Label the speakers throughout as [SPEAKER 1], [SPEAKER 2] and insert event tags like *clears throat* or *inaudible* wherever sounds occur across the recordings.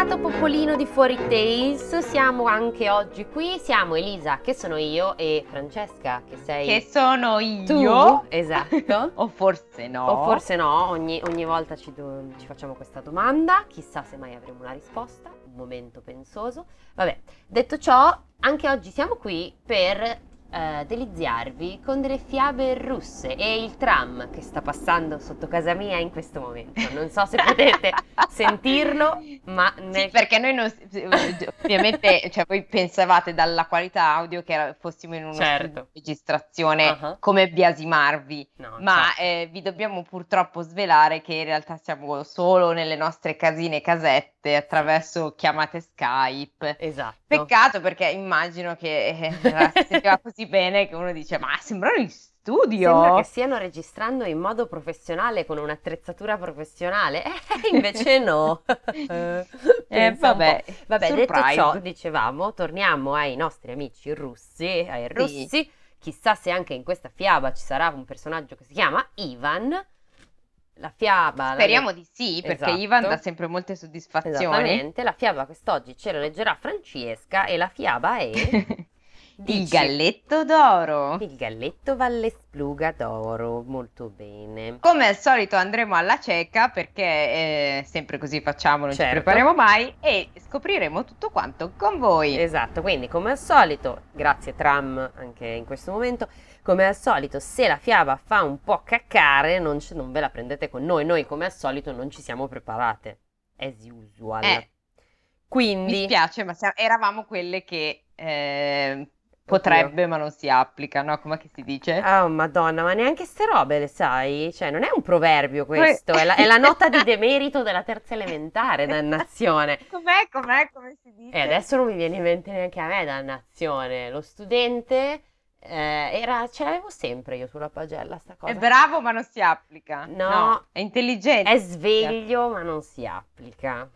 [SPEAKER 1] Bentornato popolino di Fuori Tales, siamo anche oggi qui, siamo Elisa che sono io e Francesca che sei
[SPEAKER 2] Che sono
[SPEAKER 1] tu,
[SPEAKER 2] io?
[SPEAKER 1] esatto. *laughs*
[SPEAKER 2] o forse no?
[SPEAKER 1] O forse no, ogni, ogni volta ci, do- ci facciamo questa domanda, chissà se mai avremo una risposta, un momento pensoso. Vabbè, detto ciò, anche oggi siamo qui per eh, deliziarvi con delle fiabe russe e il tram che sta passando sotto casa mia in questo momento. Non so se potete *laughs* sentirlo, ma
[SPEAKER 2] Sì,
[SPEAKER 1] nel...
[SPEAKER 2] perché noi non, ovviamente, cioè voi pensavate dalla qualità audio che era- fossimo in uno
[SPEAKER 1] Certo.
[SPEAKER 2] registrazione
[SPEAKER 1] Ah.
[SPEAKER 2] come biasimarvi,
[SPEAKER 1] No,
[SPEAKER 2] ma
[SPEAKER 1] certo.
[SPEAKER 2] eh, vi dobbiamo purtroppo svelare che in realtà siamo solo nelle nostre casine casette attraverso chiamate Skype.
[SPEAKER 1] Esatto.
[SPEAKER 2] Peccato perché immagino che eh, la *laughs* si così bene che uno dice ma sembrano in studio.
[SPEAKER 1] Sembra che stiano registrando in modo professionale con un'attrezzatura professionale, *laughs* eh, invece no. *laughs* *laughs*
[SPEAKER 2] Eh, vabbè.
[SPEAKER 1] Vabbè, detto ciò, dicevamo, torniamo ai nostri amici russi, ai russi. Chissà se anche in questa fiaba ci sarà un personaggio che si chiama Ivan. La fiaba... la-
[SPEAKER 2] Speriamo di sì, perché
[SPEAKER 1] Esatto.
[SPEAKER 2] Ivan dà sempre molte soddisfazioni.
[SPEAKER 1] Esattamente, la fiaba quest'oggi ce la leggerà Francesca e la fiaba è...
[SPEAKER 2] Il
[SPEAKER 1] Dici-
[SPEAKER 2] galletto d'oro.
[SPEAKER 1] Il galletto Vallespluga d'oro, molto bene.
[SPEAKER 2] Come al solito andremo alla cieca perché eh, sempre così facciamo, non
[SPEAKER 1] Certo.
[SPEAKER 2] ci prepariamo mai e scopriremo tutto quanto con voi.
[SPEAKER 1] Esatto, quindi come al solito, grazie Tram anche in questo momento, come al solito se la fiaba fa un po' caccare non, ce- non ve la prendete con noi, noi come al solito non ci siamo preparate, as usual.
[SPEAKER 2] Eh.
[SPEAKER 1] Quindi,
[SPEAKER 2] Mi spiace, ma eravamo quelle che eh, potrebbe ma non si applica, no? Come si dice?
[SPEAKER 1] oh madonna, ma neanche ste robe le sai? Cioè non è un proverbio questo, è la, è la *laughs* nota di demerito della terza elementare, dannazione. *laughs*
[SPEAKER 2] Com'è, com'è, come si dice?
[SPEAKER 1] E adesso non mi viene in mente neanche a me, dannazione. Lo studente eh, era, ce l'avevo sempre io sulla pagella sta cosa.
[SPEAKER 2] È bravo ma non si applica.
[SPEAKER 1] No.
[SPEAKER 2] è intelligente.
[SPEAKER 1] È sveglio, ma non si applica.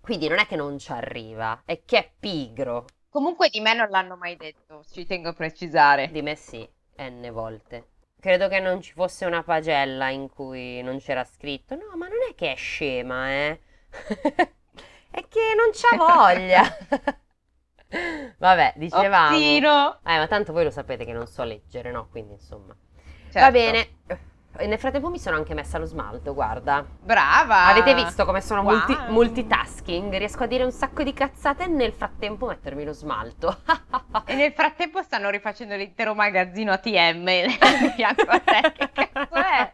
[SPEAKER 1] Quindi non è che non ci arriva, è che è pigro.
[SPEAKER 2] Comunque di me non l'hanno mai detto, ci tengo a precisare.
[SPEAKER 1] Di me sì, n volte. Credo che non ci fosse una pagella in cui non c'era scritto. No, ma non è che è scema, eh. *laughs* è che non c'ha voglia. *laughs* Vabbè, dicevamo.
[SPEAKER 2] Ottino.
[SPEAKER 1] Eh, ma tanto voi lo sapete che non so leggere, no? Quindi insomma. Va
[SPEAKER 2] Certo.
[SPEAKER 1] bene. E nel frattempo mi sono anche messa lo smalto, guarda.
[SPEAKER 2] Brava.
[SPEAKER 1] Avete visto come sono
[SPEAKER 2] Wow.
[SPEAKER 1] multi- multitasking? Riesco a dire un sacco di cazzate e nel frattempo mettermi lo smalto. *laughs*
[SPEAKER 2] E nel frattempo stanno rifacendo l'intero magazzino ATM di fianco a te. *laughs* Che cazzo è?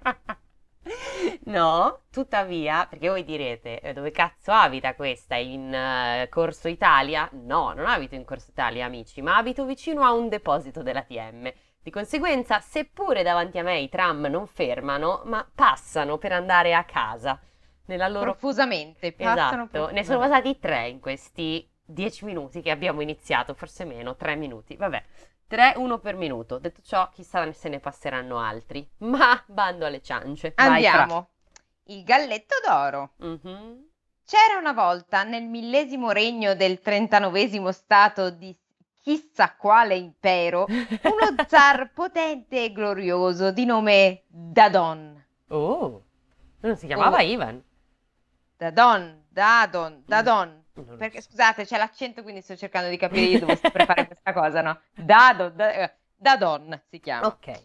[SPEAKER 1] No, tuttavia, perché voi direte, eh, dove cazzo abita questa? In eh, Corso Italia? No, non abito in Corso Italia, amici, ma abito vicino a un deposito dell'ATM. Di conseguenza, seppure davanti a me i tram non fermano, ma passano per andare a casa. Nella loro
[SPEAKER 2] Profusamente, passano
[SPEAKER 1] Esatto, ne sono passati tre in questi dieci minuti che abbiamo iniziato, forse meno, tre minuti. Vabbè, tre, uno per minuto. Detto ciò, chissà se ne passeranno altri. Ma bando alle ciance. Vai.
[SPEAKER 2] Andiamo. Il galletto d'oro.
[SPEAKER 1] Mhm.
[SPEAKER 2] C'era una volta nel millesimo regno del trentanovesimo stato di chissà quale impero uno *laughs* zar potente e glorioso di nome Dadon.
[SPEAKER 1] Oh, non si chiamava
[SPEAKER 2] Oh.
[SPEAKER 1] Ivan.
[SPEAKER 2] Dadon, Dadon, Dadon.
[SPEAKER 1] Non lo
[SPEAKER 2] Perché scusate, c'è l'accento, quindi sto cercando di capire io devo sempre fare questa cosa, no? Dadon, da- eh, Dadon si chiama.
[SPEAKER 1] Ok.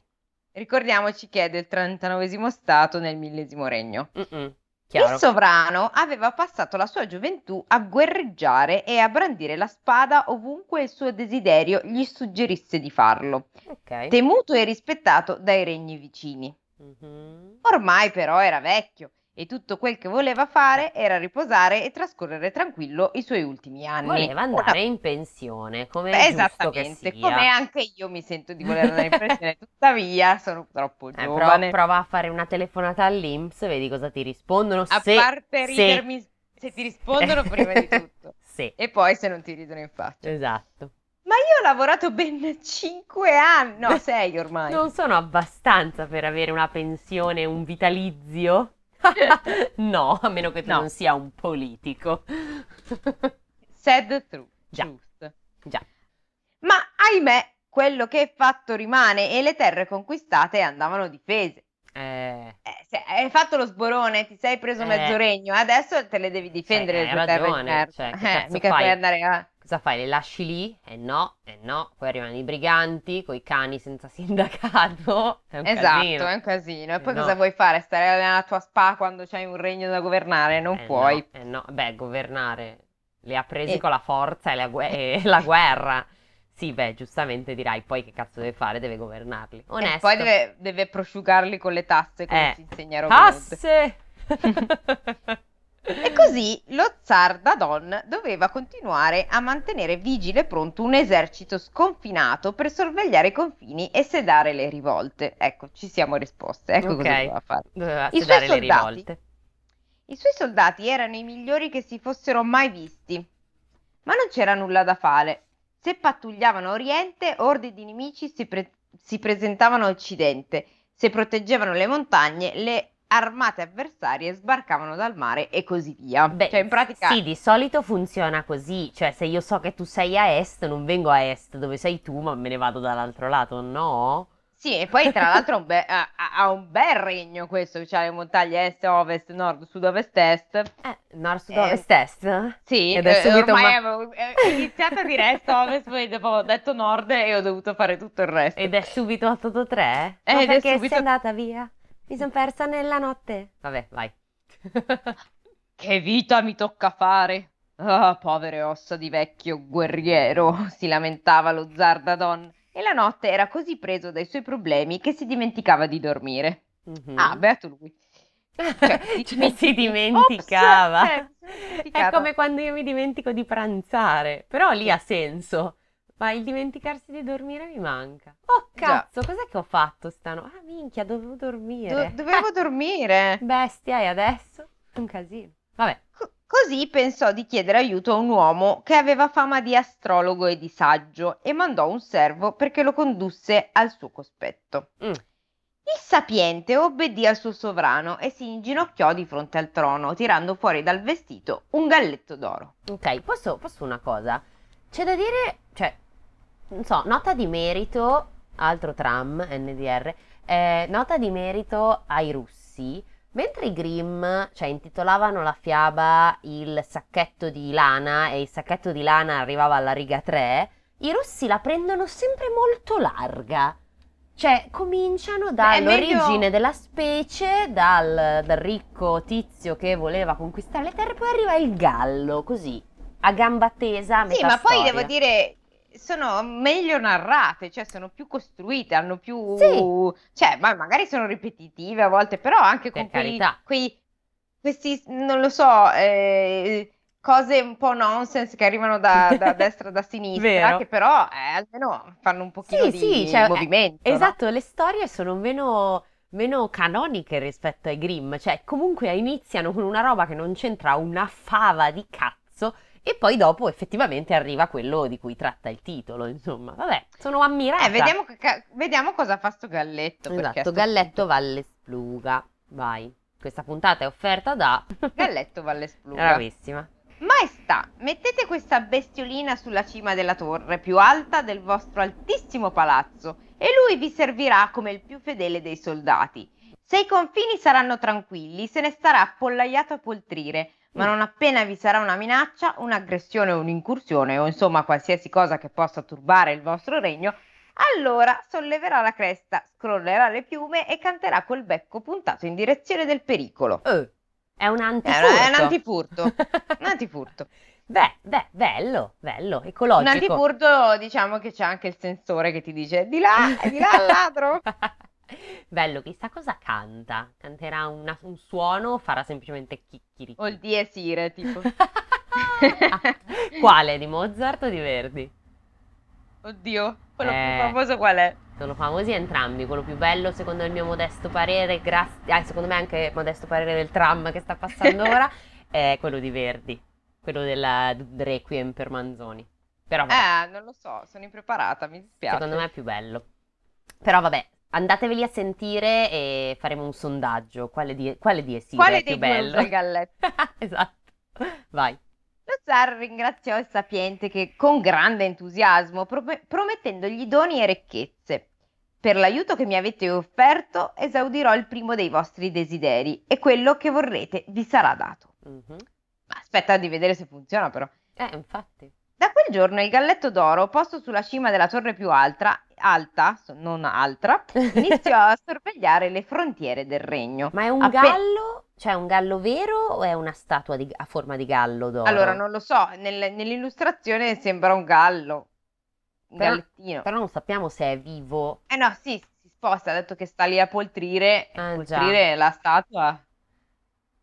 [SPEAKER 2] Ricordiamoci che è del 39 stato nel millesimo regno.
[SPEAKER 1] Mm-mm. Chiaro.
[SPEAKER 2] Il sovrano aveva passato la sua gioventù a guerreggiare e a brandire la spada ovunque il suo desiderio gli suggerisse di farlo,
[SPEAKER 1] Ok.
[SPEAKER 2] temuto e rispettato dai regni vicini.
[SPEAKER 1] Mhm.
[SPEAKER 2] Ormai però era vecchio e tutto quel che voleva fare era riposare e trascorrere tranquillo i suoi ultimi anni.
[SPEAKER 1] Voleva andare in pensione, come
[SPEAKER 2] Beh, Esattamente, come anche io mi sento di voler andare in pensione, tuttavia sono troppo
[SPEAKER 1] Eh,
[SPEAKER 2] giovane.
[SPEAKER 1] prova a fare una telefonata all'INPS, vedi cosa ti rispondono.
[SPEAKER 2] A
[SPEAKER 1] se,
[SPEAKER 2] parte
[SPEAKER 1] se-
[SPEAKER 2] ridermi se ti rispondono prima di tutto *laughs*
[SPEAKER 1] Sì,
[SPEAKER 2] e poi se non ti ridono in faccia.
[SPEAKER 1] esatto.
[SPEAKER 2] Ma io ho lavorato ben 5 anni, no 6 ormai.
[SPEAKER 1] Non sono abbastanza per avere una pensione, un vitalizio? No, a meno che tu
[SPEAKER 2] No.
[SPEAKER 1] non sia un politico.
[SPEAKER 2] Said true,
[SPEAKER 1] Già. Già.
[SPEAKER 2] Ma ahimè, quello che è fatto rimane e le terre conquistate andavano difese.
[SPEAKER 1] Eh,
[SPEAKER 2] Eh hai fatto lo sborone, ti sei preso
[SPEAKER 1] Eh.
[SPEAKER 2] mezzo regno, adesso te le devi difendere
[SPEAKER 1] Cioè,
[SPEAKER 2] le tue terre
[SPEAKER 1] ragione,
[SPEAKER 2] merda.
[SPEAKER 1] cioè,
[SPEAKER 2] Eh, mica
[SPEAKER 1] fai?
[SPEAKER 2] puoi andare a...
[SPEAKER 1] Cosa fai? Le lasci lì? E no, e no. Poi arrivano i briganti con i cani senza *laughs* sindacato. È un
[SPEAKER 2] Esatto,
[SPEAKER 1] casino.
[SPEAKER 2] è un casino. E
[SPEAKER 1] Eh,
[SPEAKER 2] poi
[SPEAKER 1] no.
[SPEAKER 2] cosa vuoi fare? Stare nella tua spa quando c'hai un regno da governare? Non
[SPEAKER 1] Eh
[SPEAKER 2] puoi.
[SPEAKER 1] no, eh no. Beh, governare. Le ha presi
[SPEAKER 2] E-
[SPEAKER 1] con la forza e la, gue- e *laughs* la guerra. Sì, beh, giustamente dirai, poi che cazzo deve fare? Deve governarli. Onesto.
[SPEAKER 2] E poi deve, deve prosciugarli con le tasse, come
[SPEAKER 1] Eh.
[SPEAKER 2] ci insegna Robin Hood.
[SPEAKER 1] Tasse! *laughs*
[SPEAKER 2] E così lo zar Dadon doveva continuare a mantenere vigile pronto un esercito sconfinato per sorvegliare i confini e sedare le rivolte. Ecco, ci siamo risposte. Ecco cosa
[SPEAKER 1] Ok.
[SPEAKER 2] doveva fare.
[SPEAKER 1] Doveva
[SPEAKER 2] I suoi
[SPEAKER 1] sedare le
[SPEAKER 2] soldati?
[SPEAKER 1] rivolte.
[SPEAKER 2] I suoi soldati erano i migliori che si fossero mai visti, ma non c'era nulla da fare. Se pattugliavano a Oriente, orde di nemici si, pre- si presentavano a Occidente. Se proteggevano le montagne, le armate avversarie sbarcavano dal mare e così via.
[SPEAKER 1] Beh,
[SPEAKER 2] cioè, in pratica,
[SPEAKER 1] sì, di solito funziona così, cioè se io so che tu sei a est, non vengo a est dove sei tu, ma me ne vado dall'altro lato, no?
[SPEAKER 2] sì, e poi tra *laughs* l'altro ha un, be- ha- ha- un bel regno questo, che ha le montagne est, ovest, nord, sud, ovest, est.
[SPEAKER 1] Eh, nord, sud,
[SPEAKER 2] Eh,
[SPEAKER 1] ovest, est?
[SPEAKER 2] Sì,
[SPEAKER 1] Ed è
[SPEAKER 2] eh,
[SPEAKER 1] subito
[SPEAKER 2] ormai
[SPEAKER 1] ma-
[SPEAKER 2] eh, iniziato a dire est, ovest, poi dopo ho detto nord e ho dovuto fare tutto il resto.
[SPEAKER 1] Ed è subito 883?
[SPEAKER 2] Eh,
[SPEAKER 1] Ma
[SPEAKER 2] ed è
[SPEAKER 1] perché
[SPEAKER 2] subito-
[SPEAKER 1] sei andata via? Mi sono persa nella notte. Vabbè, vai. *laughs*
[SPEAKER 2] Che vita mi tocca fare! Ah, povere ossa di vecchio guerriero, *laughs* si lamentava lo zar Dadon. E la notte era così preso dai suoi problemi che si dimenticava di dormire.
[SPEAKER 1] Mhm.
[SPEAKER 2] Ah, beato lui.
[SPEAKER 1] Cioè, *laughs*
[SPEAKER 2] ti
[SPEAKER 1] si
[SPEAKER 2] dimentichi-
[SPEAKER 1] dimenticava.
[SPEAKER 2] Ops, eh, mi sono
[SPEAKER 1] È come quando io mi dimentico di pranzare, però lì ha senso. Ma il dimenticarsi di dormire mi manca. Oh
[SPEAKER 2] Già.
[SPEAKER 1] cazzo, cos'è che ho fatto stanotte? Ah minchia, dovevo dormire.
[SPEAKER 2] Do- dovevo *laughs* dormire.
[SPEAKER 1] Bestia, e adesso? Un casino. Vabbè.
[SPEAKER 2] Co- Così pensò di chiedere aiuto a un uomo che aveva fama di astrologo e di saggio e mandò un servo perché lo condusse al suo cospetto.
[SPEAKER 1] Mm.
[SPEAKER 2] Il sapiente obbedì al suo sovrano e si inginocchiò di fronte al trono, tirando fuori dal vestito un galletto d'oro.
[SPEAKER 1] Ok, posso, posso una cosa? C'è da dire, cioè, non so, nota di merito, altro tram, NDR, eh, nota di merito ai russi, mentre i Grimm, cioè, intitolavano la fiaba il sacchetto di lana e il sacchetto di lana arrivava alla riga 3, i russi la prendono sempre molto larga. Cioè, cominciano dall'origine
[SPEAKER 2] meglio-
[SPEAKER 1] della specie, dal, dal ricco tizio che voleva conquistare le terre, poi arriva il gallo, così, a gamba tesa,
[SPEAKER 2] Sì, ma poi
[SPEAKER 1] storia.
[SPEAKER 2] devo dire, sono meglio narrate, cioè sono più costruite, hanno più...
[SPEAKER 1] Sì.
[SPEAKER 2] Cioè, ma magari sono ripetitive a volte, però anche con quei, quei- questi, non lo so, eh, cose un po' nonsense che arrivano da, da *laughs* destra e da sinistra, che però eh, almeno fanno un pochino
[SPEAKER 1] Sì,
[SPEAKER 2] di
[SPEAKER 1] sì, cioè,
[SPEAKER 2] movimento, no?
[SPEAKER 1] Esatto, le storie sono meno, meno canoniche rispetto ai Grimm, cioè comunque iniziano con una roba che non c'entra una fava di cazzo e poi dopo effettivamente arriva quello di cui tratta il titolo, insomma. Vabbè, sono ammirata.
[SPEAKER 2] Eh, vediamo, che vediamo cosa fa sto galletto.
[SPEAKER 1] Esatto, Galletto Valle Spluga. Vai. Questa puntata è offerta da... *laughs*
[SPEAKER 2] Galletto Valle Spluga.
[SPEAKER 1] Bravissima.
[SPEAKER 2] Maestà, mettete questa bestiolina sulla cima della torre più alta del vostro altissimo palazzo e lui vi servirà come il più fedele dei soldati. Se i confini saranno tranquilli, se ne starà appollaiato a poltrire, ma non appena vi sarà una minaccia, un'aggressione o un'incursione, o insomma qualsiasi cosa che possa turbare il vostro regno, allora solleverà la cresta, scrollerà le piume e canterà col becco puntato in direzione del pericolo.
[SPEAKER 1] Eh, è un antifurto.
[SPEAKER 2] è un antifurto. Un antifurto. *laughs*
[SPEAKER 1] Beh, beh, bello, bello,
[SPEAKER 2] Un
[SPEAKER 1] ecologico.
[SPEAKER 2] antipurto, diciamo che c'è anche il sensore che ti dice di là, di là ladro. *laughs*
[SPEAKER 1] Bello, chissà cosa canta. Canterà una- un suono o farà semplicemente chicchiri?
[SPEAKER 2] O il dies irae, tipo. *laughs*
[SPEAKER 1] Quale? Di Mozart o di Verdi?
[SPEAKER 2] Oddio, quello
[SPEAKER 1] Eh.
[SPEAKER 2] più famoso qual è?
[SPEAKER 1] Sono famosi entrambi. Quello più bello, secondo il mio modesto parere, grazie. Ah, secondo me anche modesto parere del tram che sta passando ora, *laughs* è quello di Verdi. Quello della del Requiem per Manzoni. Però vabbè,
[SPEAKER 2] Eh, non lo so, sono impreparata, mi dispiace.
[SPEAKER 1] secondo me è più bello. Però vabbè, andateveli a sentire e faremo un sondaggio. Quale di, quale di essi
[SPEAKER 2] Quale
[SPEAKER 1] è più
[SPEAKER 2] dei
[SPEAKER 1] bello?
[SPEAKER 2] usa il galletto? *laughs*
[SPEAKER 1] esatto. Vai.
[SPEAKER 2] Lo zar ringraziò il sapiente che con grande entusiasmo, pro- promettendogli doni e ricchezze. Per l'aiuto che mi avete offerto, esaudirò il primo dei vostri desideri e quello che vorrete vi sarà dato.
[SPEAKER 1] Mhm.
[SPEAKER 2] Ma aspetta di vedere se funziona però.
[SPEAKER 1] Eh, infatti.
[SPEAKER 2] Da quel giorno il galletto d'oro, posto sulla cima della torre più alta, alta, non altra, *laughs* iniziò a sorvegliare le frontiere del regno.
[SPEAKER 1] Ma è un
[SPEAKER 2] Appe-
[SPEAKER 1] gallo? Cioè, è un gallo vero o è una statua di- a forma di gallo d'oro?
[SPEAKER 2] Allora, non lo so, nel- nell'illustrazione sembra un gallo, un
[SPEAKER 1] Però-
[SPEAKER 2] gallettino.
[SPEAKER 1] Però non sappiamo se è vivo.
[SPEAKER 2] Eh no, sì, si sposta, ha detto che sta lì a poltrire,
[SPEAKER 1] Ah,
[SPEAKER 2] poltrire la statua.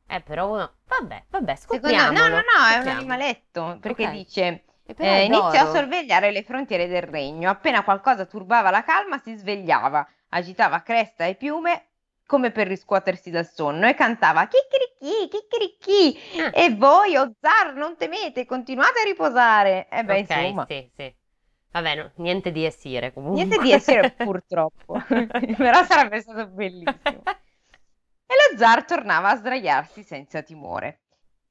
[SPEAKER 1] Eh, però, vabbè, vabbè,
[SPEAKER 2] Secondo no,
[SPEAKER 1] scopriamolo.
[SPEAKER 2] no, no, è un animaletto, perché
[SPEAKER 1] Ok.
[SPEAKER 2] dice...
[SPEAKER 1] E però
[SPEAKER 2] Eh,
[SPEAKER 1] è
[SPEAKER 2] iniziò a
[SPEAKER 1] d'oro.
[SPEAKER 2] sorvegliare le frontiere del regno. Appena qualcosa turbava la calma, si svegliava, agitava cresta e piume come per riscuotersi dal sonno e cantava chicchirichì, chicchirichì.
[SPEAKER 1] Ah.
[SPEAKER 2] E voi, o zar, non temete, continuate a riposare. E beh,
[SPEAKER 1] Ok,
[SPEAKER 2] insomma,
[SPEAKER 1] sì, sì. Vabbè, no, niente di essere comunque.
[SPEAKER 2] niente di essere *laughs* purtroppo, *laughs* però sarebbe stato bellissimo. *laughs* E lo zar tornava a sdraiarsi senza timore.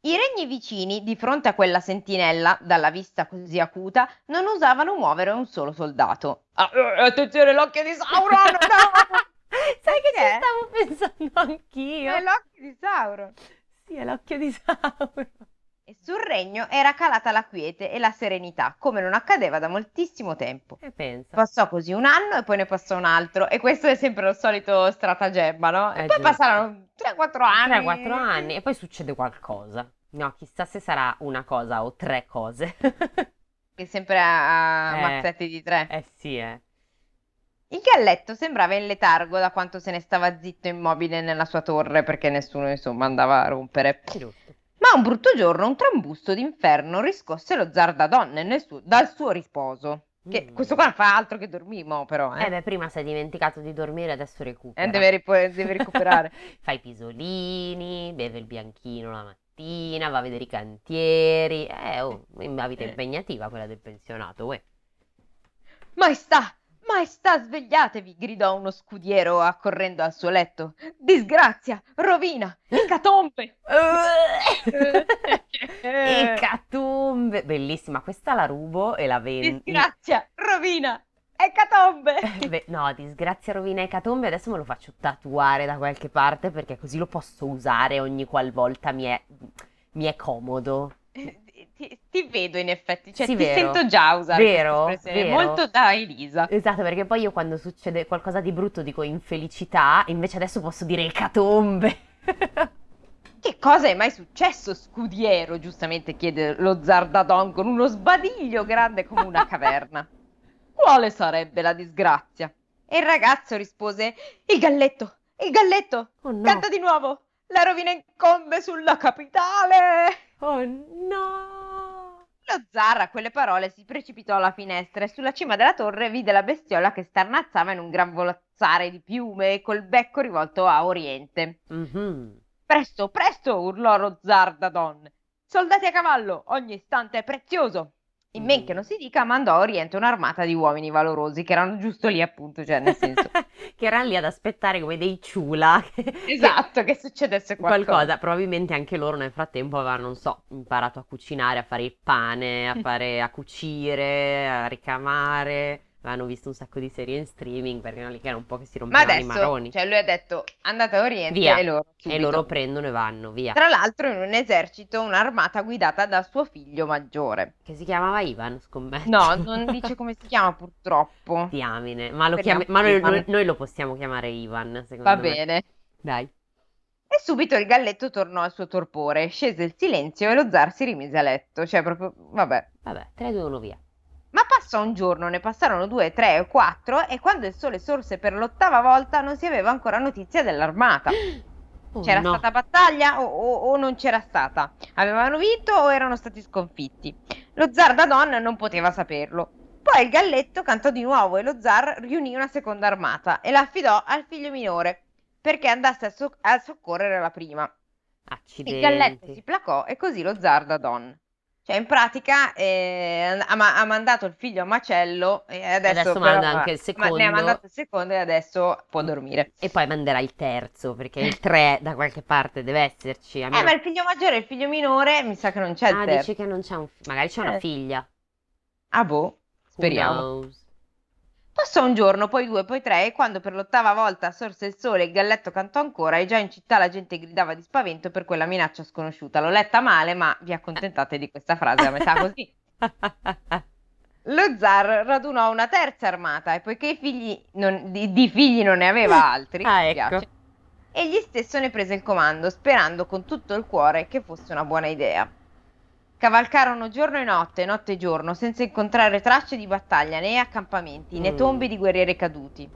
[SPEAKER 2] I regni vicini, di fronte a quella sentinella, dalla vista così acuta, non osavano muovere un solo soldato. Ah, eh, attenzione, l'occhio di Sauron! No! *laughs*
[SPEAKER 1] Sai che ci stavo pensando anch'io?
[SPEAKER 2] È l'occhio di Sauron!
[SPEAKER 1] Sì, è l'occhio di Sauron.
[SPEAKER 2] E sul regno era calata la quiete e la serenità, come non accadeva da moltissimo tempo.
[SPEAKER 1] E pensa.
[SPEAKER 2] Passò così un anno e poi ne passò un altro, e questo è sempre lo solito stratagemma, no? E
[SPEAKER 1] Eh,
[SPEAKER 2] poi
[SPEAKER 1] giusto.
[SPEAKER 2] passarono 3-4 anni.
[SPEAKER 1] 3-4 anni e poi succede qualcosa. No, chissà se sarà una cosa o tre cose.
[SPEAKER 2] Che sempre a, a
[SPEAKER 1] Eh.
[SPEAKER 2] mazzetti di tre.
[SPEAKER 1] eh sì, eh.
[SPEAKER 2] Il galletto sembrava in letargo da quanto se ne stava zitto immobile nella sua torre perché nessuno insomma andava a rompere.
[SPEAKER 1] Giusto.
[SPEAKER 2] Ma un brutto giorno un trambusto d'inferno riscosse lo zar da donne nel suo- dal suo riposo. Che
[SPEAKER 1] Mm.
[SPEAKER 2] questo qua non fa altro che dormire, però, eh.
[SPEAKER 1] Eh beh, prima si è dimenticato di dormire, adesso recupera.
[SPEAKER 2] Eh, deve, ripo- deve recuperare. *laughs*
[SPEAKER 1] Fa i pisolini, beve il bianchino la mattina, va a vedere i cantieri. Eh, oh, una vita
[SPEAKER 2] Eh.
[SPEAKER 1] impegnativa quella del pensionato, uè.
[SPEAKER 2] Maestà, maestà, svegliatevi! gridò uno scudiero accorrendo al suo letto. Disgrazia, rovina, *gasps* ecatombe! *laughs* *laughs*
[SPEAKER 1] Ecatombe! Bellissima, questa la rubo e la vendo.
[SPEAKER 2] Disgrazia, rovina, ecatombe! *laughs*
[SPEAKER 1] Beh, no, disgrazia, rovina, ecatombe, adesso me lo faccio tatuare da qualche parte perché così lo posso usare ogni qualvolta mi è, mi è comodo.
[SPEAKER 2] Eh, Ti, ti vedo in effetti, cioè
[SPEAKER 1] Sì,
[SPEAKER 2] ti
[SPEAKER 1] vero.
[SPEAKER 2] sento già usare
[SPEAKER 1] Vero, vero.
[SPEAKER 2] molto da Elisa.
[SPEAKER 1] Esatto, perché poi io quando succede qualcosa di brutto dico infelicità, invece adesso posso dire ecatombe. *laughs*
[SPEAKER 2] Che cosa è mai successo, scudiero? Giustamente chiede lo Zardadon con uno sbadiglio grande come una caverna. *laughs* Quale sarebbe la disgrazia? E il ragazzo rispose: Il galletto, il galletto,
[SPEAKER 1] Oh no,
[SPEAKER 2] canta di nuovo. La rovina incombe sulla capitale.
[SPEAKER 1] oh no.
[SPEAKER 2] Lo zar a quelle parole si precipitò alla finestra e sulla cima della torre vide la bestiola che starnazzava in un gran volazzare di piume e col becco rivolto a oriente.
[SPEAKER 1] Mhm.
[SPEAKER 2] Presto, presto! urlò lo zar da Don. Soldati a cavallo, ogni istante è prezioso. In men che non si dica, mandò a Oriente un'armata di uomini valorosi che erano giusto lì, appunto, cioè nel senso. *laughs*
[SPEAKER 1] che erano lì ad aspettare come dei ciula. *laughs*
[SPEAKER 2] esatto, che succedesse qualcosa.
[SPEAKER 1] Qualcosa, probabilmente anche loro nel frattempo avevano, non so, imparato a cucinare, a fare il pane, a *laughs* fare, a cucire, a ricamare. Avevano visto un sacco di serie in streaming perché erano lì che era un po' che si
[SPEAKER 2] Ma
[SPEAKER 1] rompevano i
[SPEAKER 2] adesso,
[SPEAKER 1] maroni.
[SPEAKER 2] cioè lui ha detto andate a Oriente
[SPEAKER 1] Via.
[SPEAKER 2] e loro
[SPEAKER 1] E loro prendono e vanno via.
[SPEAKER 2] Tra l'altro in un esercito un'armata guidata da suo figlio maggiore.
[SPEAKER 1] Che si chiamava Ivan, scommetto.
[SPEAKER 2] No, *laughs* non dice come si chiama purtroppo.
[SPEAKER 1] Diamine. Ma, lo chiami- ma noi, noi- noi lo possiamo chiamare Ivan, secondo
[SPEAKER 2] Va
[SPEAKER 1] me.
[SPEAKER 2] bene.
[SPEAKER 1] Dai.
[SPEAKER 2] E subito il galletto tornò al suo torpore, scese il silenzio e lo zar si rimise a letto. Cioè, proprio, vabbè.
[SPEAKER 1] Vabbè, 3, 2, 1, via.
[SPEAKER 2] Ma passò un giorno, ne passarono due, tre o quattro, e quando il sole sorse per l'ottava volta non si aveva ancora notizia dell'armata. *gasps*
[SPEAKER 1] Oh,
[SPEAKER 2] C'era
[SPEAKER 1] no.
[SPEAKER 2] stata battaglia o, o- o non c'era stata? Avevano vinto o erano stati sconfitti? Lo zar da Don non poteva saperlo. Poi il galletto cantò di nuovo e lo zar riunì una seconda armata e la affidò al figlio minore perché andasse a, so- a soccorrere la prima. Il galletto si
[SPEAKER 1] Accidenti.
[SPEAKER 2] placò e così lo zar da Don. Cioè, in pratica eh, ha, ha mandato il figlio a macello e adesso,
[SPEAKER 1] Adesso
[SPEAKER 2] però-
[SPEAKER 1] manda anche il
[SPEAKER 2] ma- ne ha
[SPEAKER 1] secondo.
[SPEAKER 2] mandato il secondo e adesso può dormire.
[SPEAKER 1] E poi manderà il terzo, perché il 3 da qualche parte deve esserci. a
[SPEAKER 2] Eh,
[SPEAKER 1] meno-
[SPEAKER 2] ma il figlio maggiore e il figlio minore mi sa che non c'è il
[SPEAKER 1] Ah,
[SPEAKER 2] terzo.
[SPEAKER 1] dici che non c'è un... fi- Magari c'è una
[SPEAKER 2] Eh.
[SPEAKER 1] figlia.
[SPEAKER 2] Ah, boh, speriamo. Passò un giorno, poi due, poi tre, e quando per l'ottava volta sorse il sole e il galletto cantò ancora, e già in città la gente gridava di spavento per quella minaccia sconosciuta. L'ho letta male, ma vi accontentate di questa frase a metà così. *laughs* Lo zar radunò una terza armata e poiché figli non- di, di figli non ne aveva altri,
[SPEAKER 1] Ah, ecco.
[SPEAKER 2] piace, egli stesso ne prese il comando, sperando con tutto il cuore che fosse una buona idea. Cavalcarono giorno e notte, notte e giorno, senza incontrare tracce di battaglia, né accampamenti, né
[SPEAKER 1] Mm.
[SPEAKER 2] tombe di guerrieri caduti.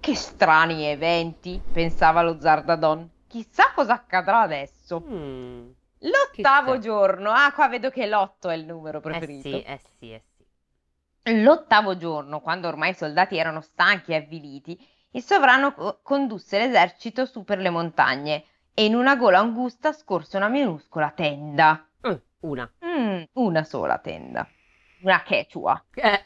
[SPEAKER 2] Che strani eventi, pensava lo zar Dadon. Chissà cosa accadrà adesso.
[SPEAKER 1] Mm.
[SPEAKER 2] L'ottavo
[SPEAKER 1] Chissà.
[SPEAKER 2] giorno, ah qua vedo che l'otto è il numero
[SPEAKER 1] Eh
[SPEAKER 2] preferito.
[SPEAKER 1] sì, eh sì, eh sì.
[SPEAKER 2] L'ottavo giorno, quando ormai i soldati erano stanchi e avviliti, il sovrano co- condusse l'esercito su per le montagne e in una gola angusta scorse una minuscola tenda.
[SPEAKER 1] Mm, una.
[SPEAKER 2] Mm, una sola tenda. Una quechua.
[SPEAKER 1] Eh,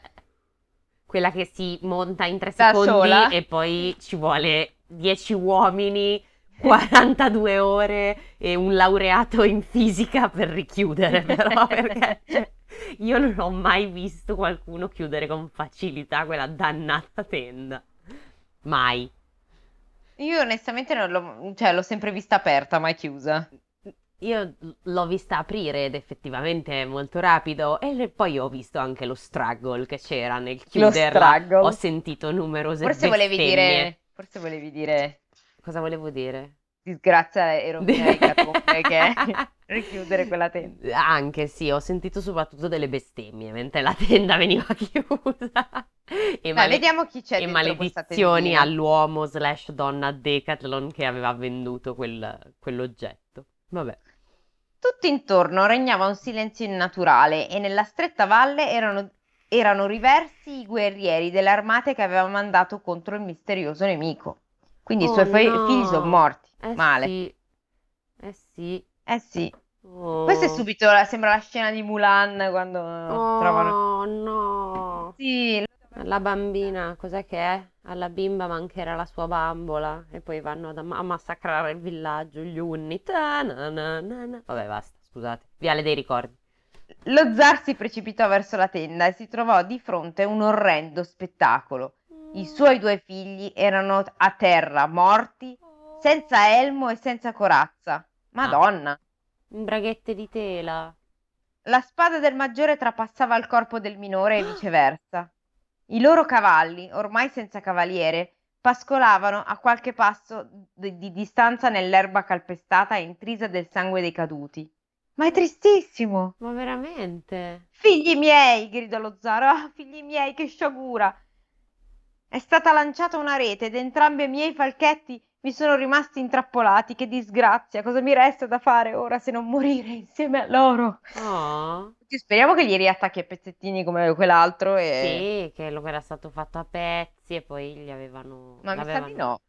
[SPEAKER 1] quella che si monta in tre
[SPEAKER 2] Da
[SPEAKER 1] secondi
[SPEAKER 2] sola?
[SPEAKER 1] e poi ci vuole 10 uomini, 42 ore e un laureato in fisica per richiudere, *laughs* però, perché cioè, io non ho mai visto qualcuno chiudere con facilità quella dannata tenda. Mai.
[SPEAKER 2] Io onestamente non l'ho, cioè, l'ho sempre vista aperta, mai chiusa.
[SPEAKER 1] Io l'ho vista aprire ed effettivamente è molto rapido e poi ho visto anche lo struggle che c'era nel chiuderla. Ho sentito numerose
[SPEAKER 2] Forse volevi dire, forse volevi dire
[SPEAKER 1] Cosa volevo dire?
[SPEAKER 2] disgrazia e rovinare i catombe che *laughs* richiudere quella tenda.
[SPEAKER 1] Anche sì, ho sentito soprattutto delle bestemmie mentre la tenda veniva *laughs* chiusa. E,
[SPEAKER 2] Dai,
[SPEAKER 1] male-
[SPEAKER 2] vediamo chi c'è
[SPEAKER 1] e maledizioni all'uomo slash donna Decathlon che aveva venduto quel- quell'oggetto. Vabbè.
[SPEAKER 2] Tutto intorno regnava un silenzio innaturale e nella stretta valle erano, erano riversi i guerrieri delle armate che aveva mandato contro il misterioso nemico. Quindi i
[SPEAKER 1] Oh
[SPEAKER 2] suoi fi-
[SPEAKER 1] no.
[SPEAKER 2] figli sono morti.
[SPEAKER 1] Eh
[SPEAKER 2] Male.
[SPEAKER 1] sì. Eh sì.
[SPEAKER 2] Eh sì.
[SPEAKER 1] Oh.
[SPEAKER 2] Questa è subito, la- sembra la scena di Mulan quando trovano...
[SPEAKER 1] Oh no.
[SPEAKER 2] Sì,
[SPEAKER 1] La bambina, cos'è che è? Alla bimba mancherà la sua bambola e poi vanno ad am- a massacrare il villaggio, gli unni. Vabbè, basta, scusate. Viale dei ricordi.
[SPEAKER 2] lo zar si precipitò verso la tenda e si trovò di fronte a un orrendo spettacolo. I suoi due figli erano a terra, morti, senza elmo e senza corazza. Madonna!
[SPEAKER 1] Braghette di tela.
[SPEAKER 2] La spada del maggiore trapassava il corpo del minore e *gasps* viceversa. I loro cavalli, ormai senza cavaliere, pascolavano a qualche passo di, di distanza nell'erba calpestata e intrisa del sangue dei caduti. Ma è tristissimo!
[SPEAKER 1] Ma veramente?
[SPEAKER 2] Figli miei! gridò lo zar. Ah, figli miei, che sciagura! È stata lanciata una rete ed entrambi i miei falchetti mi sono rimasti intrappolati. Che disgrazia! Cosa mi resta da fare ora se non morire insieme a loro?
[SPEAKER 1] Oh,
[SPEAKER 2] Speriamo che gli riattacchi a pezzettini come quell'altro e...
[SPEAKER 1] sì, che lo era stato fatto a pezzi e poi gli avevano...
[SPEAKER 2] Ma mi sa
[SPEAKER 1] l'avevano-
[SPEAKER 2] di no.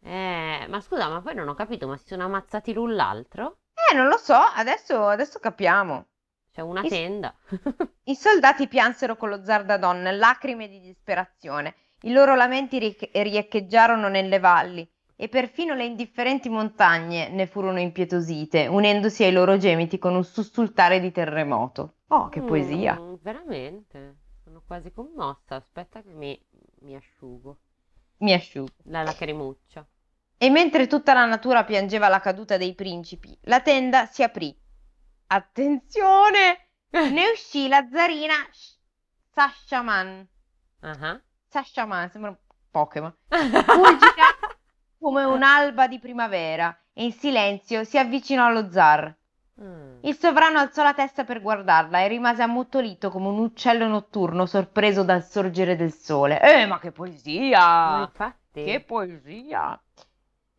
[SPEAKER 1] Eh, ma scusa, ma poi non ho capito, ma si sono ammazzati l'un l'altro?
[SPEAKER 2] Eh, non lo so, adesso, adesso capiamo.
[SPEAKER 1] C'è una
[SPEAKER 2] Is-
[SPEAKER 1] tenda. *laughs*
[SPEAKER 2] I soldati piansero con lo zar Dadon, lacrime di disperazione. I loro lamenti ri- riecheggiarono nelle valli e perfino le indifferenti montagne ne furono impietosite, unendosi ai loro gemiti con un sussultare di terremoto. Oh, che poesia!
[SPEAKER 1] Mm, veramente, sono quasi commossa. Aspetta che mi, mi asciugo.
[SPEAKER 2] Mi asciugo.
[SPEAKER 1] La lacrimuccia.
[SPEAKER 2] E mentre tutta la natura piangeva la caduta dei principi, la tenda si aprì. Attenzione! *laughs* Ne uscì la zarina Sh- Sashaman.
[SPEAKER 1] Ah.
[SPEAKER 2] Sashaman, sembra un Pokémon. *laughs* Fulgida come un'alba di primavera e in silenzio si avvicinò allo zar.
[SPEAKER 1] Mm.
[SPEAKER 2] Il sovrano alzò la testa per guardarla e rimase ammutolito come un uccello notturno sorpreso dal sorgere del sole. Eh, ma che poesia!
[SPEAKER 1] infatti.
[SPEAKER 2] Che poesia!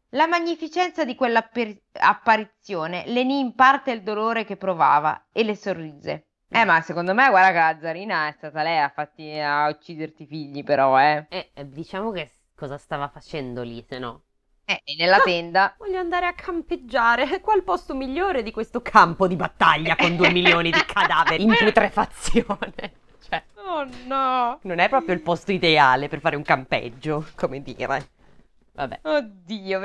[SPEAKER 2] La magnificenza di quell'apparizione lenì in parte il dolore che provava e le sorrise. Eh, ma secondo me, guarda che la zarina è stata lei a, fatti, a ucciderti i figli, però, eh.
[SPEAKER 1] Eh, eh, diciamo che cosa stava facendo lì, se no?
[SPEAKER 2] Eh, e nella tenda.
[SPEAKER 1] Voglio andare a campeggiare. Qual posto migliore di questo campo di battaglia con due *laughs* milioni di cadaveri in putrefazione? *laughs* Cioè,
[SPEAKER 2] Oh no!
[SPEAKER 1] non è proprio il posto ideale per fare un campeggio, come dire. Vabbè.
[SPEAKER 2] Oddio.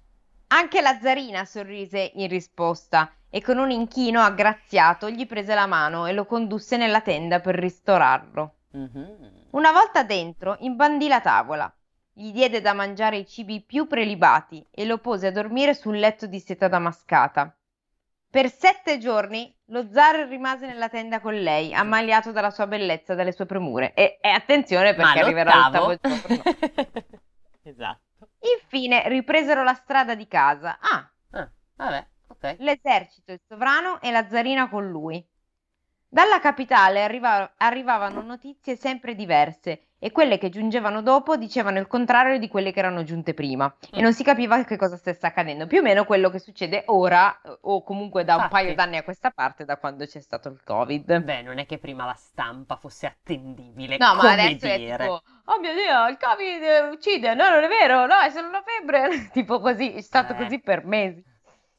[SPEAKER 2] Anche la zarina sorrise in risposta e con un inchino aggraziato gli prese la mano e lo condusse nella tenda per ristorarlo.
[SPEAKER 1] Mhm.
[SPEAKER 2] Una volta dentro, imbandì la tavola, gli diede da mangiare i cibi più prelibati e lo pose a dormire sul letto di seta damascata. Per sette giorni lo zar rimase nella tenda con lei, ammaliato dalla sua bellezza e dalle sue premure. E, e attenzione perché arriverà
[SPEAKER 1] l'ottavo
[SPEAKER 2] giorno. *laughs*
[SPEAKER 1] Esatto.
[SPEAKER 2] Infine ripresero la strada di casa. Ah,
[SPEAKER 1] Ah, vabbè, ok.
[SPEAKER 2] l'esercito, il sovrano e la zarina con lui. Dalla capitale arriva- arrivavano notizie sempre diverse e quelle che giungevano dopo dicevano il contrario di quelle che erano giunte prima e
[SPEAKER 1] Mm.
[SPEAKER 2] non si capiva che cosa stesse accadendo, più o meno quello che succede ora o comunque da un
[SPEAKER 1] Infatti.
[SPEAKER 2] paio d'anni a questa parte da quando c'è stato il Covid.
[SPEAKER 1] Beh, non è che prima la stampa fosse attendibile.
[SPEAKER 2] No, ma
[SPEAKER 1] come
[SPEAKER 2] adesso è
[SPEAKER 1] dire.
[SPEAKER 2] tipo, oh mio Dio, il Covid eh, uccide, no, non è vero, no, è solo una febbre, *laughs* tipo così, è stato
[SPEAKER 1] Eh.
[SPEAKER 2] così per mesi.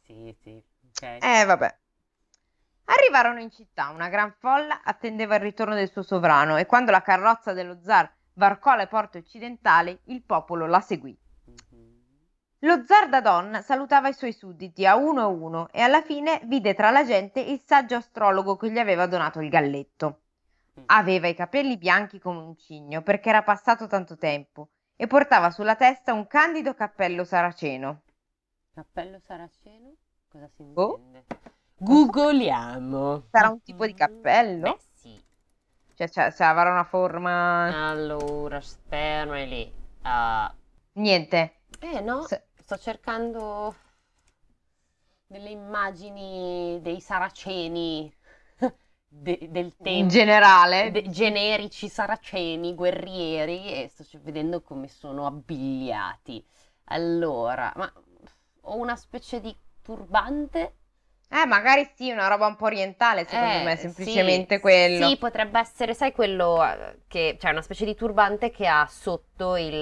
[SPEAKER 1] Sì, sì, ok.
[SPEAKER 2] Eh, vabbè. Arrivarono in città, una gran folla attendeva il ritorno del suo sovrano e quando la carrozza dello zar varcò le porte occidentali, il popolo la seguì. Lo zar Dadon salutava i suoi sudditi a uno a uno e alla fine vide tra la gente il saggio astrologo che gli aveva donato il galletto. Aveva i capelli bianchi come un cigno perché era passato tanto tempo e portava sulla testa un candido cappello saraceno.
[SPEAKER 1] Cappello saraceno? Cosa si
[SPEAKER 2] Boh.
[SPEAKER 1] intende? Googoliamo.
[SPEAKER 2] Sarà un tipo di cappello?
[SPEAKER 1] Beh, sì.
[SPEAKER 2] Cioè, cioè, se avrà una forma...
[SPEAKER 1] Allora, sperma lì. Ah,
[SPEAKER 2] Niente.
[SPEAKER 1] eh no,
[SPEAKER 2] Se-
[SPEAKER 1] sto cercando delle immagini dei saraceni *laughs* de- del
[SPEAKER 2] In
[SPEAKER 1] tempo.
[SPEAKER 2] generale.
[SPEAKER 1] de- generici saraceni, guerrieri, e sto vedendo come sono abbigliati. Allora, ma ho una specie di turbante?
[SPEAKER 2] Eh, magari sì, una roba un po' orientale, secondo
[SPEAKER 1] Eh,
[SPEAKER 2] me,
[SPEAKER 1] sì,
[SPEAKER 2] semplicemente quello.
[SPEAKER 1] Sì, potrebbe essere, sai, quello eh, che, cioè una specie di turbante che ha sotto il,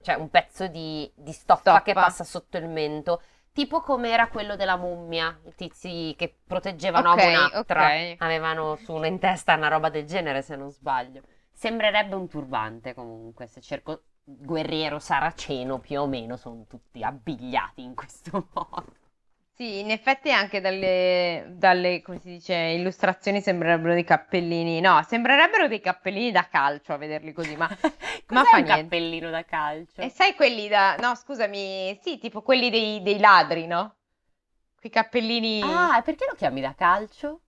[SPEAKER 1] cioè un pezzo di, di stoffa, che
[SPEAKER 2] Stoffa.
[SPEAKER 1] passa sotto il mento, tipo come era quello della mummia, i tizi che proteggevano
[SPEAKER 2] Ok,
[SPEAKER 1] Abu Natra,
[SPEAKER 2] ok.
[SPEAKER 1] avevano su una in testa una roba del genere, se non sbaglio. Sembrerebbe un turbante comunque, se cerco guerriero saraceno più o meno sono tutti abbigliati in questo *laughs* modo.
[SPEAKER 2] Sì, in effetti anche dalle, dalle, come si dice, illustrazioni sembrerebbero dei cappellini. No, sembrerebbero dei cappellini da calcio a vederli così, ma... *laughs* ma fa
[SPEAKER 1] un
[SPEAKER 2] niente.
[SPEAKER 1] cappellino da calcio?
[SPEAKER 2] E sai quelli da... No, scusami, sì, tipo quelli dei, dei ladri, no? Quei cappellini...
[SPEAKER 1] Ah, e perché lo chiami da calcio?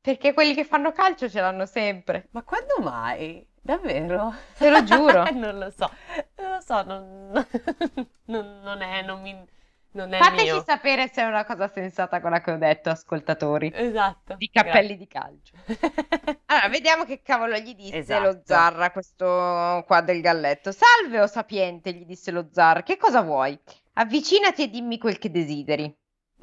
[SPEAKER 2] Perché quelli che fanno calcio ce l'hanno sempre.
[SPEAKER 1] Ma quando mai? Davvero?
[SPEAKER 2] Te lo giuro. *laughs*
[SPEAKER 1] Non lo so, non lo so, non, *laughs* non- non è, non mi, non è
[SPEAKER 2] Fateci
[SPEAKER 1] mio.
[SPEAKER 2] sapere se è una cosa sensata quella che ho detto, ascoltatori.
[SPEAKER 1] Esatto.
[SPEAKER 2] Di cappelli di calcio. Allora, vediamo che cavolo gli disse
[SPEAKER 1] Esatto.
[SPEAKER 2] lo zar a questo qua del galletto. Salve, o sapiente, gli disse lo zar. Che cosa vuoi? Avvicinati e dimmi quel che desideri.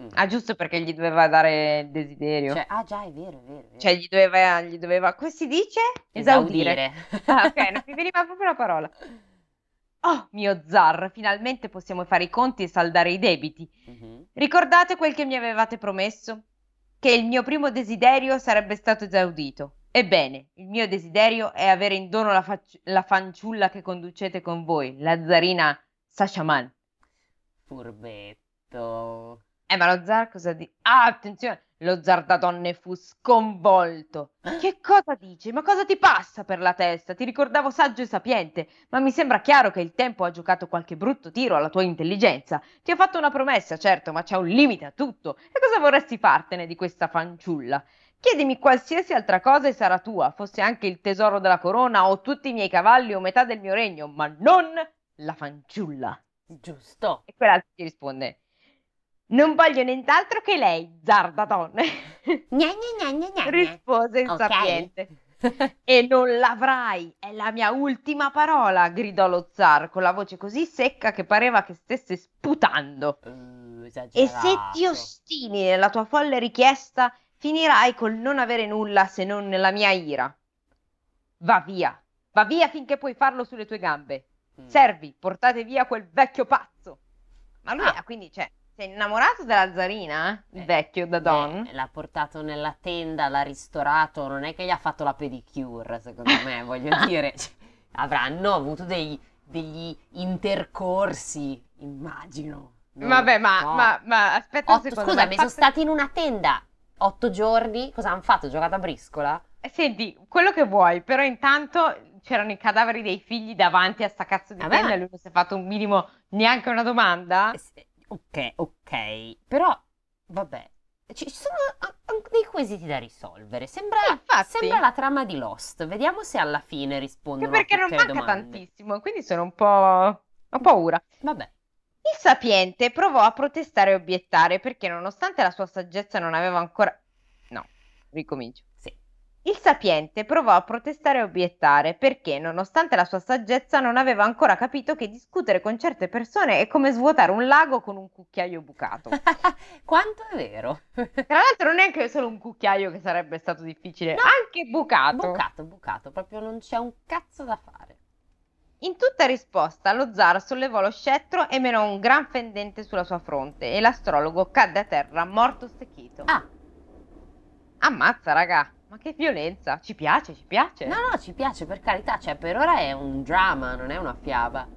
[SPEAKER 1] Mm.
[SPEAKER 2] Ah, giusto perché gli doveva dare il desiderio.
[SPEAKER 1] Cioè, ah già, è vero, è vero. è vero.
[SPEAKER 2] Cioè, gli doveva, gli doveva, come si dice? Esaudire. Ah, ok, non mi veniva proprio la parola. *laughs* Oh, mio zar, finalmente possiamo fare i conti e saldare i debiti.
[SPEAKER 1] Mhm.
[SPEAKER 2] Ricordate quel che mi avevate promesso? Che il mio primo desiderio sarebbe stato esaudito. Ebbene, il mio desiderio è avere in dono la, facci- la fanciulla che conducete con voi, la zarina Sashaman.
[SPEAKER 1] Furbetto.
[SPEAKER 2] Eh, ma lo zar cosa dice? Ah, attenzione! Lo zar da donne fu sconvolto. Che cosa dici? Ma cosa ti passa per la testa? Ti ricordavo saggio e sapiente, ma mi sembra chiaro che il tempo ha giocato qualche brutto tiro alla tua intelligenza. Ti ho fatto una promessa, certo, ma c'è un limite a tutto. E cosa vorresti fartene di questa fanciulla? Chiedimi qualsiasi altra cosa e sarà tua, fosse anche il tesoro della corona o tutti i miei cavalli o metà del mio regno, ma non la fanciulla.
[SPEAKER 1] Giusto.
[SPEAKER 2] E quell'altro ti risponde: Non voglio nient'altro che lei, zar da donne.
[SPEAKER 1] Gna gna gna gna.
[SPEAKER 2] Rispose il
[SPEAKER 1] Ok.
[SPEAKER 2] sapiente. E non l'avrai, è la mia ultima parola, gridò lo zar con la voce così secca che pareva che stesse sputando.
[SPEAKER 1] Uh,
[SPEAKER 2] E se ti ostini nella tua folle richiesta, finirai col non avere nulla se non nella mia ira. Va via, va via finché puoi farlo sulle tue gambe.
[SPEAKER 1] Mm.
[SPEAKER 2] Servi, portate via quel vecchio pazzo. Ma lui,
[SPEAKER 1] ah,
[SPEAKER 2] quindi, cioè, sei innamorato della zarina? Il
[SPEAKER 1] Eh,
[SPEAKER 2] vecchio da Don?
[SPEAKER 1] Eh, l'ha portato nella tenda, l'ha ristorato, non è che gli ha fatto la pedicure, secondo me, *laughs* voglio dire. Cioè, avranno avuto dei- degli intercorsi, immagino. Non
[SPEAKER 2] Vabbè, ma,
[SPEAKER 1] so.
[SPEAKER 2] ma, ma aspetta
[SPEAKER 1] Otto-
[SPEAKER 2] secondo.
[SPEAKER 1] scusami,
[SPEAKER 2] ma il
[SPEAKER 1] sono
[SPEAKER 2] fatto-
[SPEAKER 1] stati in una tenda otto giorni. Cosa hanno fatto? Giocato a briscola?
[SPEAKER 2] eh, senti, quello che vuoi, però intanto c'erano i cadaveri dei figli davanti a sta cazzo di
[SPEAKER 1] Vabbè,
[SPEAKER 2] tenda e lui non si è fatto un minimo, neanche una domanda.
[SPEAKER 1] Eh, sì, Ok, ok, però vabbè, ci sono a- a- dei quesiti da risolvere. Sembra,
[SPEAKER 2] Eh,
[SPEAKER 1] sembra la trama di Lost. Vediamo se alla fine rispondono
[SPEAKER 2] perché
[SPEAKER 1] a
[SPEAKER 2] non manca
[SPEAKER 1] domande.
[SPEAKER 2] tantissimo, quindi sono un po'... ho paura.
[SPEAKER 1] Vabbè.
[SPEAKER 2] Il sapiente provò a protestare e obiettare perché, nonostante la sua saggezza non aveva ancora... No, ricomincio. Il sapiente provò a protestare e obiettare perché, nonostante la sua saggezza, non aveva ancora capito che discutere con certe persone è come svuotare un lago con un cucchiaio bucato. *laughs*
[SPEAKER 1] Quanto è vero?
[SPEAKER 2] Tra l'altro non è neanche solo un cucchiaio che sarebbe stato difficile,
[SPEAKER 1] No.
[SPEAKER 2] anche bucato.
[SPEAKER 1] Bucato, bucato, proprio non c'è un cazzo da fare.
[SPEAKER 2] In tutta risposta, lo zar sollevò lo scettro e menò un gran fendente sulla sua fronte e l'astrologo cadde a terra morto stecchito.
[SPEAKER 1] Ah,
[SPEAKER 2] Ammazza, raga, ma che violenza! Ci piace, ci piace.
[SPEAKER 1] no, no, ci piace, per carità, cioè per ora è un dramma, non è una fiaba.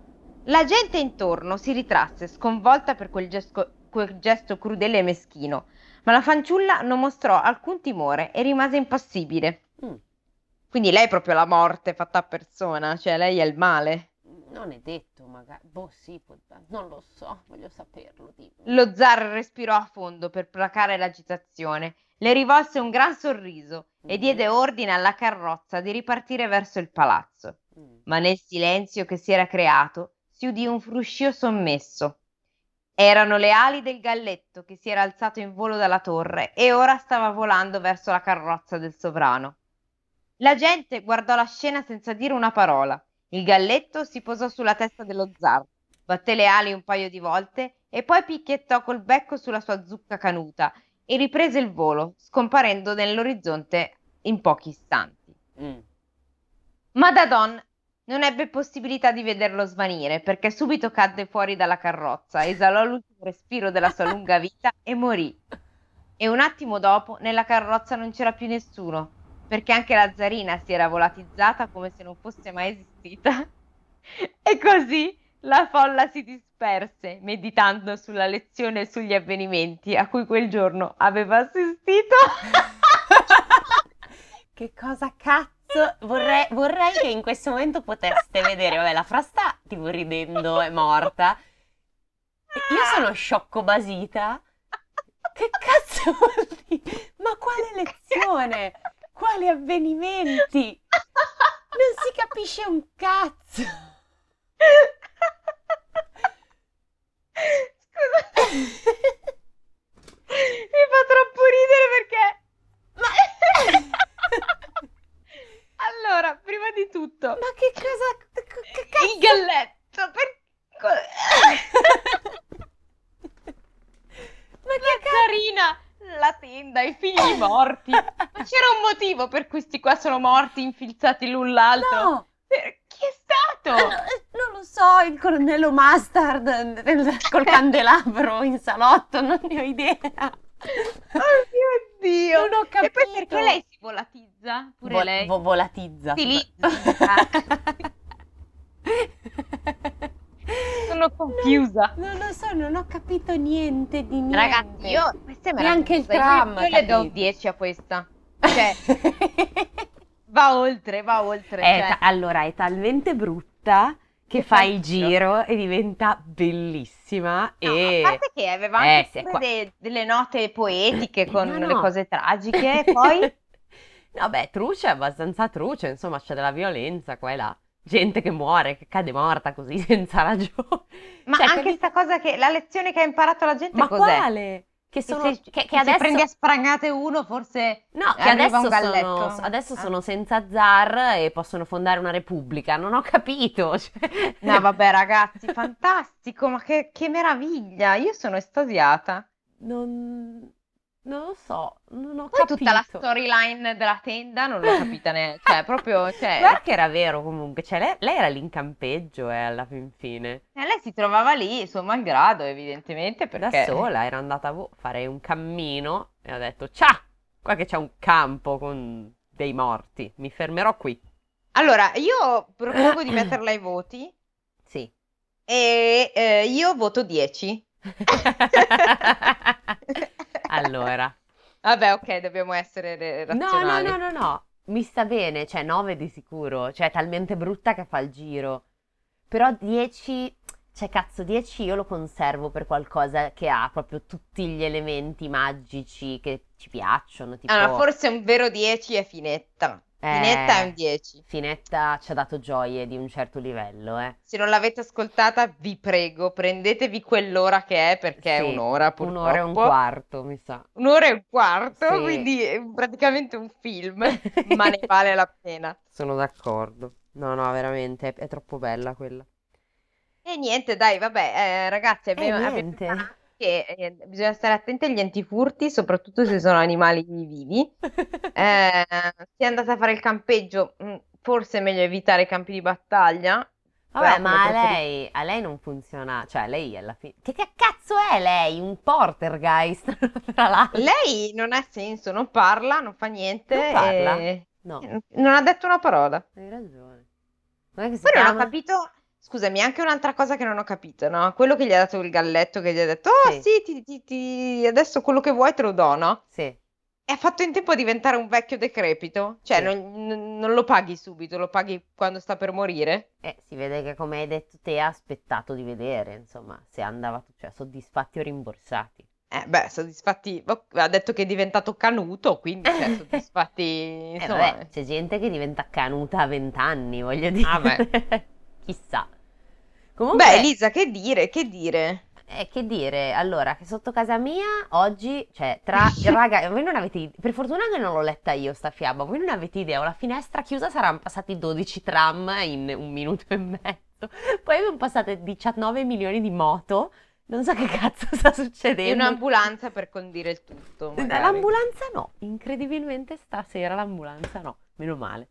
[SPEAKER 2] La gente intorno si ritrasse, sconvolta per quel gesto, quel gesto crudele e meschino, ma la fanciulla non mostrò alcun timore e rimase impassibile.
[SPEAKER 1] Mm,
[SPEAKER 2] Quindi lei è proprio la morte fatta a persona, cioè lei è il male.
[SPEAKER 1] non è detto, magari. Boh, sì, può non lo so, voglio saperlo, dimmi.
[SPEAKER 2] Lo zar respirò a fondo per placare l'agitazione, le rivolse un gran sorriso e diede ordine alla carrozza di ripartire verso il palazzo.
[SPEAKER 1] Mm.
[SPEAKER 2] ma nel silenzio che si era creato si udì un fruscio sommesso. Erano le ali del galletto che si era alzato in volo dalla torre e ora stava volando verso la carrozza del sovrano. La gente guardò la scena senza dire una parola. Il galletto si posò sulla testa dello zar, batté le ali un paio di volte e poi picchiettò col becco sulla sua zucca canuta e riprese il volo, scomparendo nell'orizzonte in pochi istanti.
[SPEAKER 1] Mm.
[SPEAKER 2] Ma Dadon non ebbe possibilità di vederlo svanire perché subito cadde fuori dalla carrozza, esalò l'ultimo respiro della sua lunga vita e morì. E un attimo dopo nella carrozza non c'era più nessuno, perché anche la zarina si era volatizzata come se non fosse mai esistita. *laughs* E così la folla si disperse, meditando sulla lezione e sugli avvenimenti a cui quel giorno aveva assistito. *laughs*
[SPEAKER 1] Che cosa cazzo? Vorrei, vorrei che in questo momento poteste vedere, vabbè, la frasta tipo ridendo è morta. Io sono sciocco basita. Che cazzo *laughs* vuol dire? Ma quale lezione? Quali avvenimenti? Non si capisce un cazzo.
[SPEAKER 2] Scusa, *laughs* mi fa troppo ridere perché... *laughs* Allora, prima di tutto,
[SPEAKER 1] Ma che cosa? Che cazzo?
[SPEAKER 2] il galletto, per... *laughs*
[SPEAKER 1] Ma che cazzo?
[SPEAKER 2] zarina, la tenda, i figli morti. Ma C'era un motivo per cui sti qua sono morti, infilzati l'un l'altro.
[SPEAKER 1] No!
[SPEAKER 2] Per- Chi è stato?
[SPEAKER 1] No, Non so, il colonnello Mustard nel- col candelabro in salotto, non ne ho idea.
[SPEAKER 2] Oh mio Dio!
[SPEAKER 1] Non ho
[SPEAKER 2] E poi
[SPEAKER 1] capito.
[SPEAKER 2] perché lei si volatizza? Pure
[SPEAKER 1] Vo-
[SPEAKER 2] lei?
[SPEAKER 1] vo- volatizza.
[SPEAKER 2] Stilizza. *laughs* Sono confusa.
[SPEAKER 1] Non, non lo so, non ho capito niente di niente.
[SPEAKER 2] Ragazzi, io questa è
[SPEAKER 1] Neanche il
[SPEAKER 2] meravigliosa. Io-
[SPEAKER 1] tram,
[SPEAKER 2] Io, le do
[SPEAKER 1] capito?
[SPEAKER 2] 10 a questa. Cioè, *laughs* va oltre, va oltre.
[SPEAKER 1] È
[SPEAKER 2] cioè.
[SPEAKER 1] ta- allora, è talmente brutta che fa il giro e diventa bellissima.
[SPEAKER 2] No,
[SPEAKER 1] e...
[SPEAKER 2] A parte che aveva
[SPEAKER 1] Eh,
[SPEAKER 2] anche pure
[SPEAKER 1] qua-
[SPEAKER 2] de- delle note poetiche *clears throat* con
[SPEAKER 1] No,
[SPEAKER 2] le
[SPEAKER 1] no.
[SPEAKER 2] cose tragiche, *laughs* poi
[SPEAKER 1] No, beh, truce è abbastanza truce, insomma, c'è della violenza qua e là. Gente che muore, che cade morta così *laughs* senza ragione.
[SPEAKER 2] Ma
[SPEAKER 1] Cioè,
[SPEAKER 2] anche
[SPEAKER 1] capi-
[SPEAKER 2] sta cosa che la lezione che ha imparato la gente
[SPEAKER 1] Ma
[SPEAKER 2] cos'è?
[SPEAKER 1] quale? Che sono...
[SPEAKER 2] se,
[SPEAKER 1] che,
[SPEAKER 2] che
[SPEAKER 1] adesso...
[SPEAKER 2] prendi a sprangate uno, forse
[SPEAKER 1] No, che adesso sono, adesso
[SPEAKER 2] Ah.
[SPEAKER 1] sono senza zar e possono fondare una repubblica. Non ho capito. *laughs* cioè-
[SPEAKER 2] No, vabbè, ragazzi, fantastico, ma che, che meraviglia! Io sono estasiata.
[SPEAKER 1] Non, non lo so, non ho
[SPEAKER 2] Poi
[SPEAKER 1] capito.
[SPEAKER 2] tutta la storyline della tenda non l'ho capita neanche, cioè proprio, *laughs* cioè,
[SPEAKER 1] Guarda che era vero comunque, cioè lei, lei era lì in campeggio eh, alla fin fine,
[SPEAKER 2] eh, lei si trovava lì, suo malgrado, evidentemente, perché...
[SPEAKER 1] da sola, era andata a fare un cammino e ha detto, ciao, qua che c'è un campo con dei morti, mi fermerò qui.
[SPEAKER 2] Allora, io propongo di *clears throat* metterla ai voti
[SPEAKER 1] Sì.
[SPEAKER 2] e eh, io voto 10. *laughs*
[SPEAKER 1] Allora.
[SPEAKER 2] Vabbè, ok, dobbiamo essere re-
[SPEAKER 1] No, no,
[SPEAKER 2] razionali.
[SPEAKER 1] no, no, no. mi sta bene, cioè 9 di sicuro, cioè è talmente brutta che fa il giro. Però 10, cioè cazzo 10 io lo conservo per qualcosa che ha proprio tutti gli elementi magici che ci piacciono, tipo...
[SPEAKER 2] Allora, forse un vero 10 è Finetta. Finetta è un 10.
[SPEAKER 1] Finetta ci ha dato gioie di un certo livello, eh.
[SPEAKER 2] Se non l'avete ascoltata, vi prego, prendetevi quell'ora che è perché è
[SPEAKER 1] Sì,
[SPEAKER 2] un'ora purtroppo.
[SPEAKER 1] Un'ora e un quarto, mi sa.
[SPEAKER 2] Un'ora e un quarto,
[SPEAKER 1] Sì.
[SPEAKER 2] quindi è praticamente un film, *laughs* ma ne vale la pena.
[SPEAKER 1] Sono d'accordo. No, no, veramente, è, è troppo bella quella.
[SPEAKER 2] E niente, dai, vabbè, eh, ragazzi, abbiamo, abbiamo
[SPEAKER 1] niente.
[SPEAKER 2] imparato che eh, bisogna stare attenti agli antifurti, soprattutto se sono animali vivi. *laughs* Eh, se andate a fare il campeggio, mh, forse è meglio evitare i campi di battaglia.
[SPEAKER 1] Vabbè, ma a lei, a lei non funziona, cioè lei alla fine... Che, che cazzo è lei? Un portergeist, *laughs* tra l'altro.
[SPEAKER 2] Lei non ha senso, non parla, non fa niente.
[SPEAKER 1] Non parla?
[SPEAKER 2] e-
[SPEAKER 1] No,
[SPEAKER 2] Non ha detto una parola.
[SPEAKER 1] hai ragione.
[SPEAKER 2] Poi non ho capito. Scusami, anche un'altra cosa che non ho capito, no? Quello che gli ha dato il galletto, che gli ha detto, oh
[SPEAKER 1] Sì.
[SPEAKER 2] sì, ti, ti- ti- adesso quello che vuoi te lo do, no?
[SPEAKER 1] Sì,
[SPEAKER 2] ha fatto in tempo a diventare un vecchio decrepito? Cioè,
[SPEAKER 1] Sì.
[SPEAKER 2] non, non- lo paghi subito, lo paghi quando sta per morire?
[SPEAKER 1] eh, si vede che come hai detto te ha aspettato di vedere, insomma, se andava, cioè, soddisfatti o rimborsati.
[SPEAKER 2] Eh, beh, soddisfatti. oh, Ha detto che è diventato canuto, quindi cioè, *laughs* soddisfatti.
[SPEAKER 1] Eh,
[SPEAKER 2] Insomma,
[SPEAKER 1] vabbè, c'è gente che diventa canuta a vent'anni, voglio dire.
[SPEAKER 2] Ah, beh. *laughs*
[SPEAKER 1] Chissà. Comunque,
[SPEAKER 2] Beh, Elisa, che dire, che dire?
[SPEAKER 1] eh, che dire, allora, che sotto casa mia oggi, cioè, tra, *laughs* raga, voi non avete, per fortuna che non l'ho letta io sta fiaba, voi non avete idea, ho la finestra chiusa, saranno passati 12 tram in un minuto e mezzo, poi abbiamo passate 19 milioni di moto, non so che cazzo sta
[SPEAKER 2] E
[SPEAKER 1] succedendo.
[SPEAKER 2] un'ambulanza per condire il tutto, magari.
[SPEAKER 1] L'ambulanza no, incredibilmente stasera l'ambulanza no, meno male.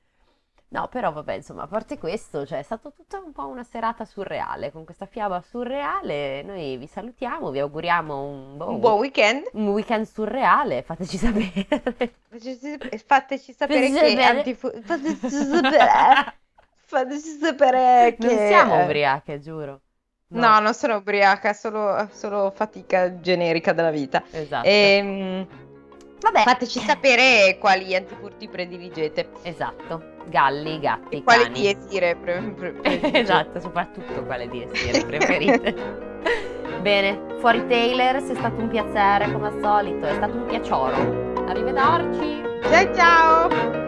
[SPEAKER 1] No, però vabbè, insomma, a parte questo, cioè, è stata tutta un po' una serata surreale, con questa fiaba surreale, noi vi salutiamo, vi auguriamo un, boh,
[SPEAKER 2] Un buon weekend.
[SPEAKER 1] un weekend surreale, fateci sapere.
[SPEAKER 2] Fateci, sapere
[SPEAKER 1] Fateci
[SPEAKER 2] che antifu- fateci sapere fateci sapere che
[SPEAKER 1] Non siamo ubriache, giuro.
[SPEAKER 2] No, non sono ubriaca, solo, solo fatica generica della vita.
[SPEAKER 1] Esatto.
[SPEAKER 2] Ehm,
[SPEAKER 1] Vabbè,
[SPEAKER 2] fateci sapere quali antifurti prediligete
[SPEAKER 1] esatto, galli, gatti,
[SPEAKER 2] e quali
[SPEAKER 1] cani.
[SPEAKER 2] diesire pre- pre- prediligete. *laughs*
[SPEAKER 1] esatto, soprattutto quale di essere *laughs* preferite. Bene, fuori Taylor, è stato un piacere come al solito, è stato un piacere. Arrivederci.
[SPEAKER 2] Ciao ciao!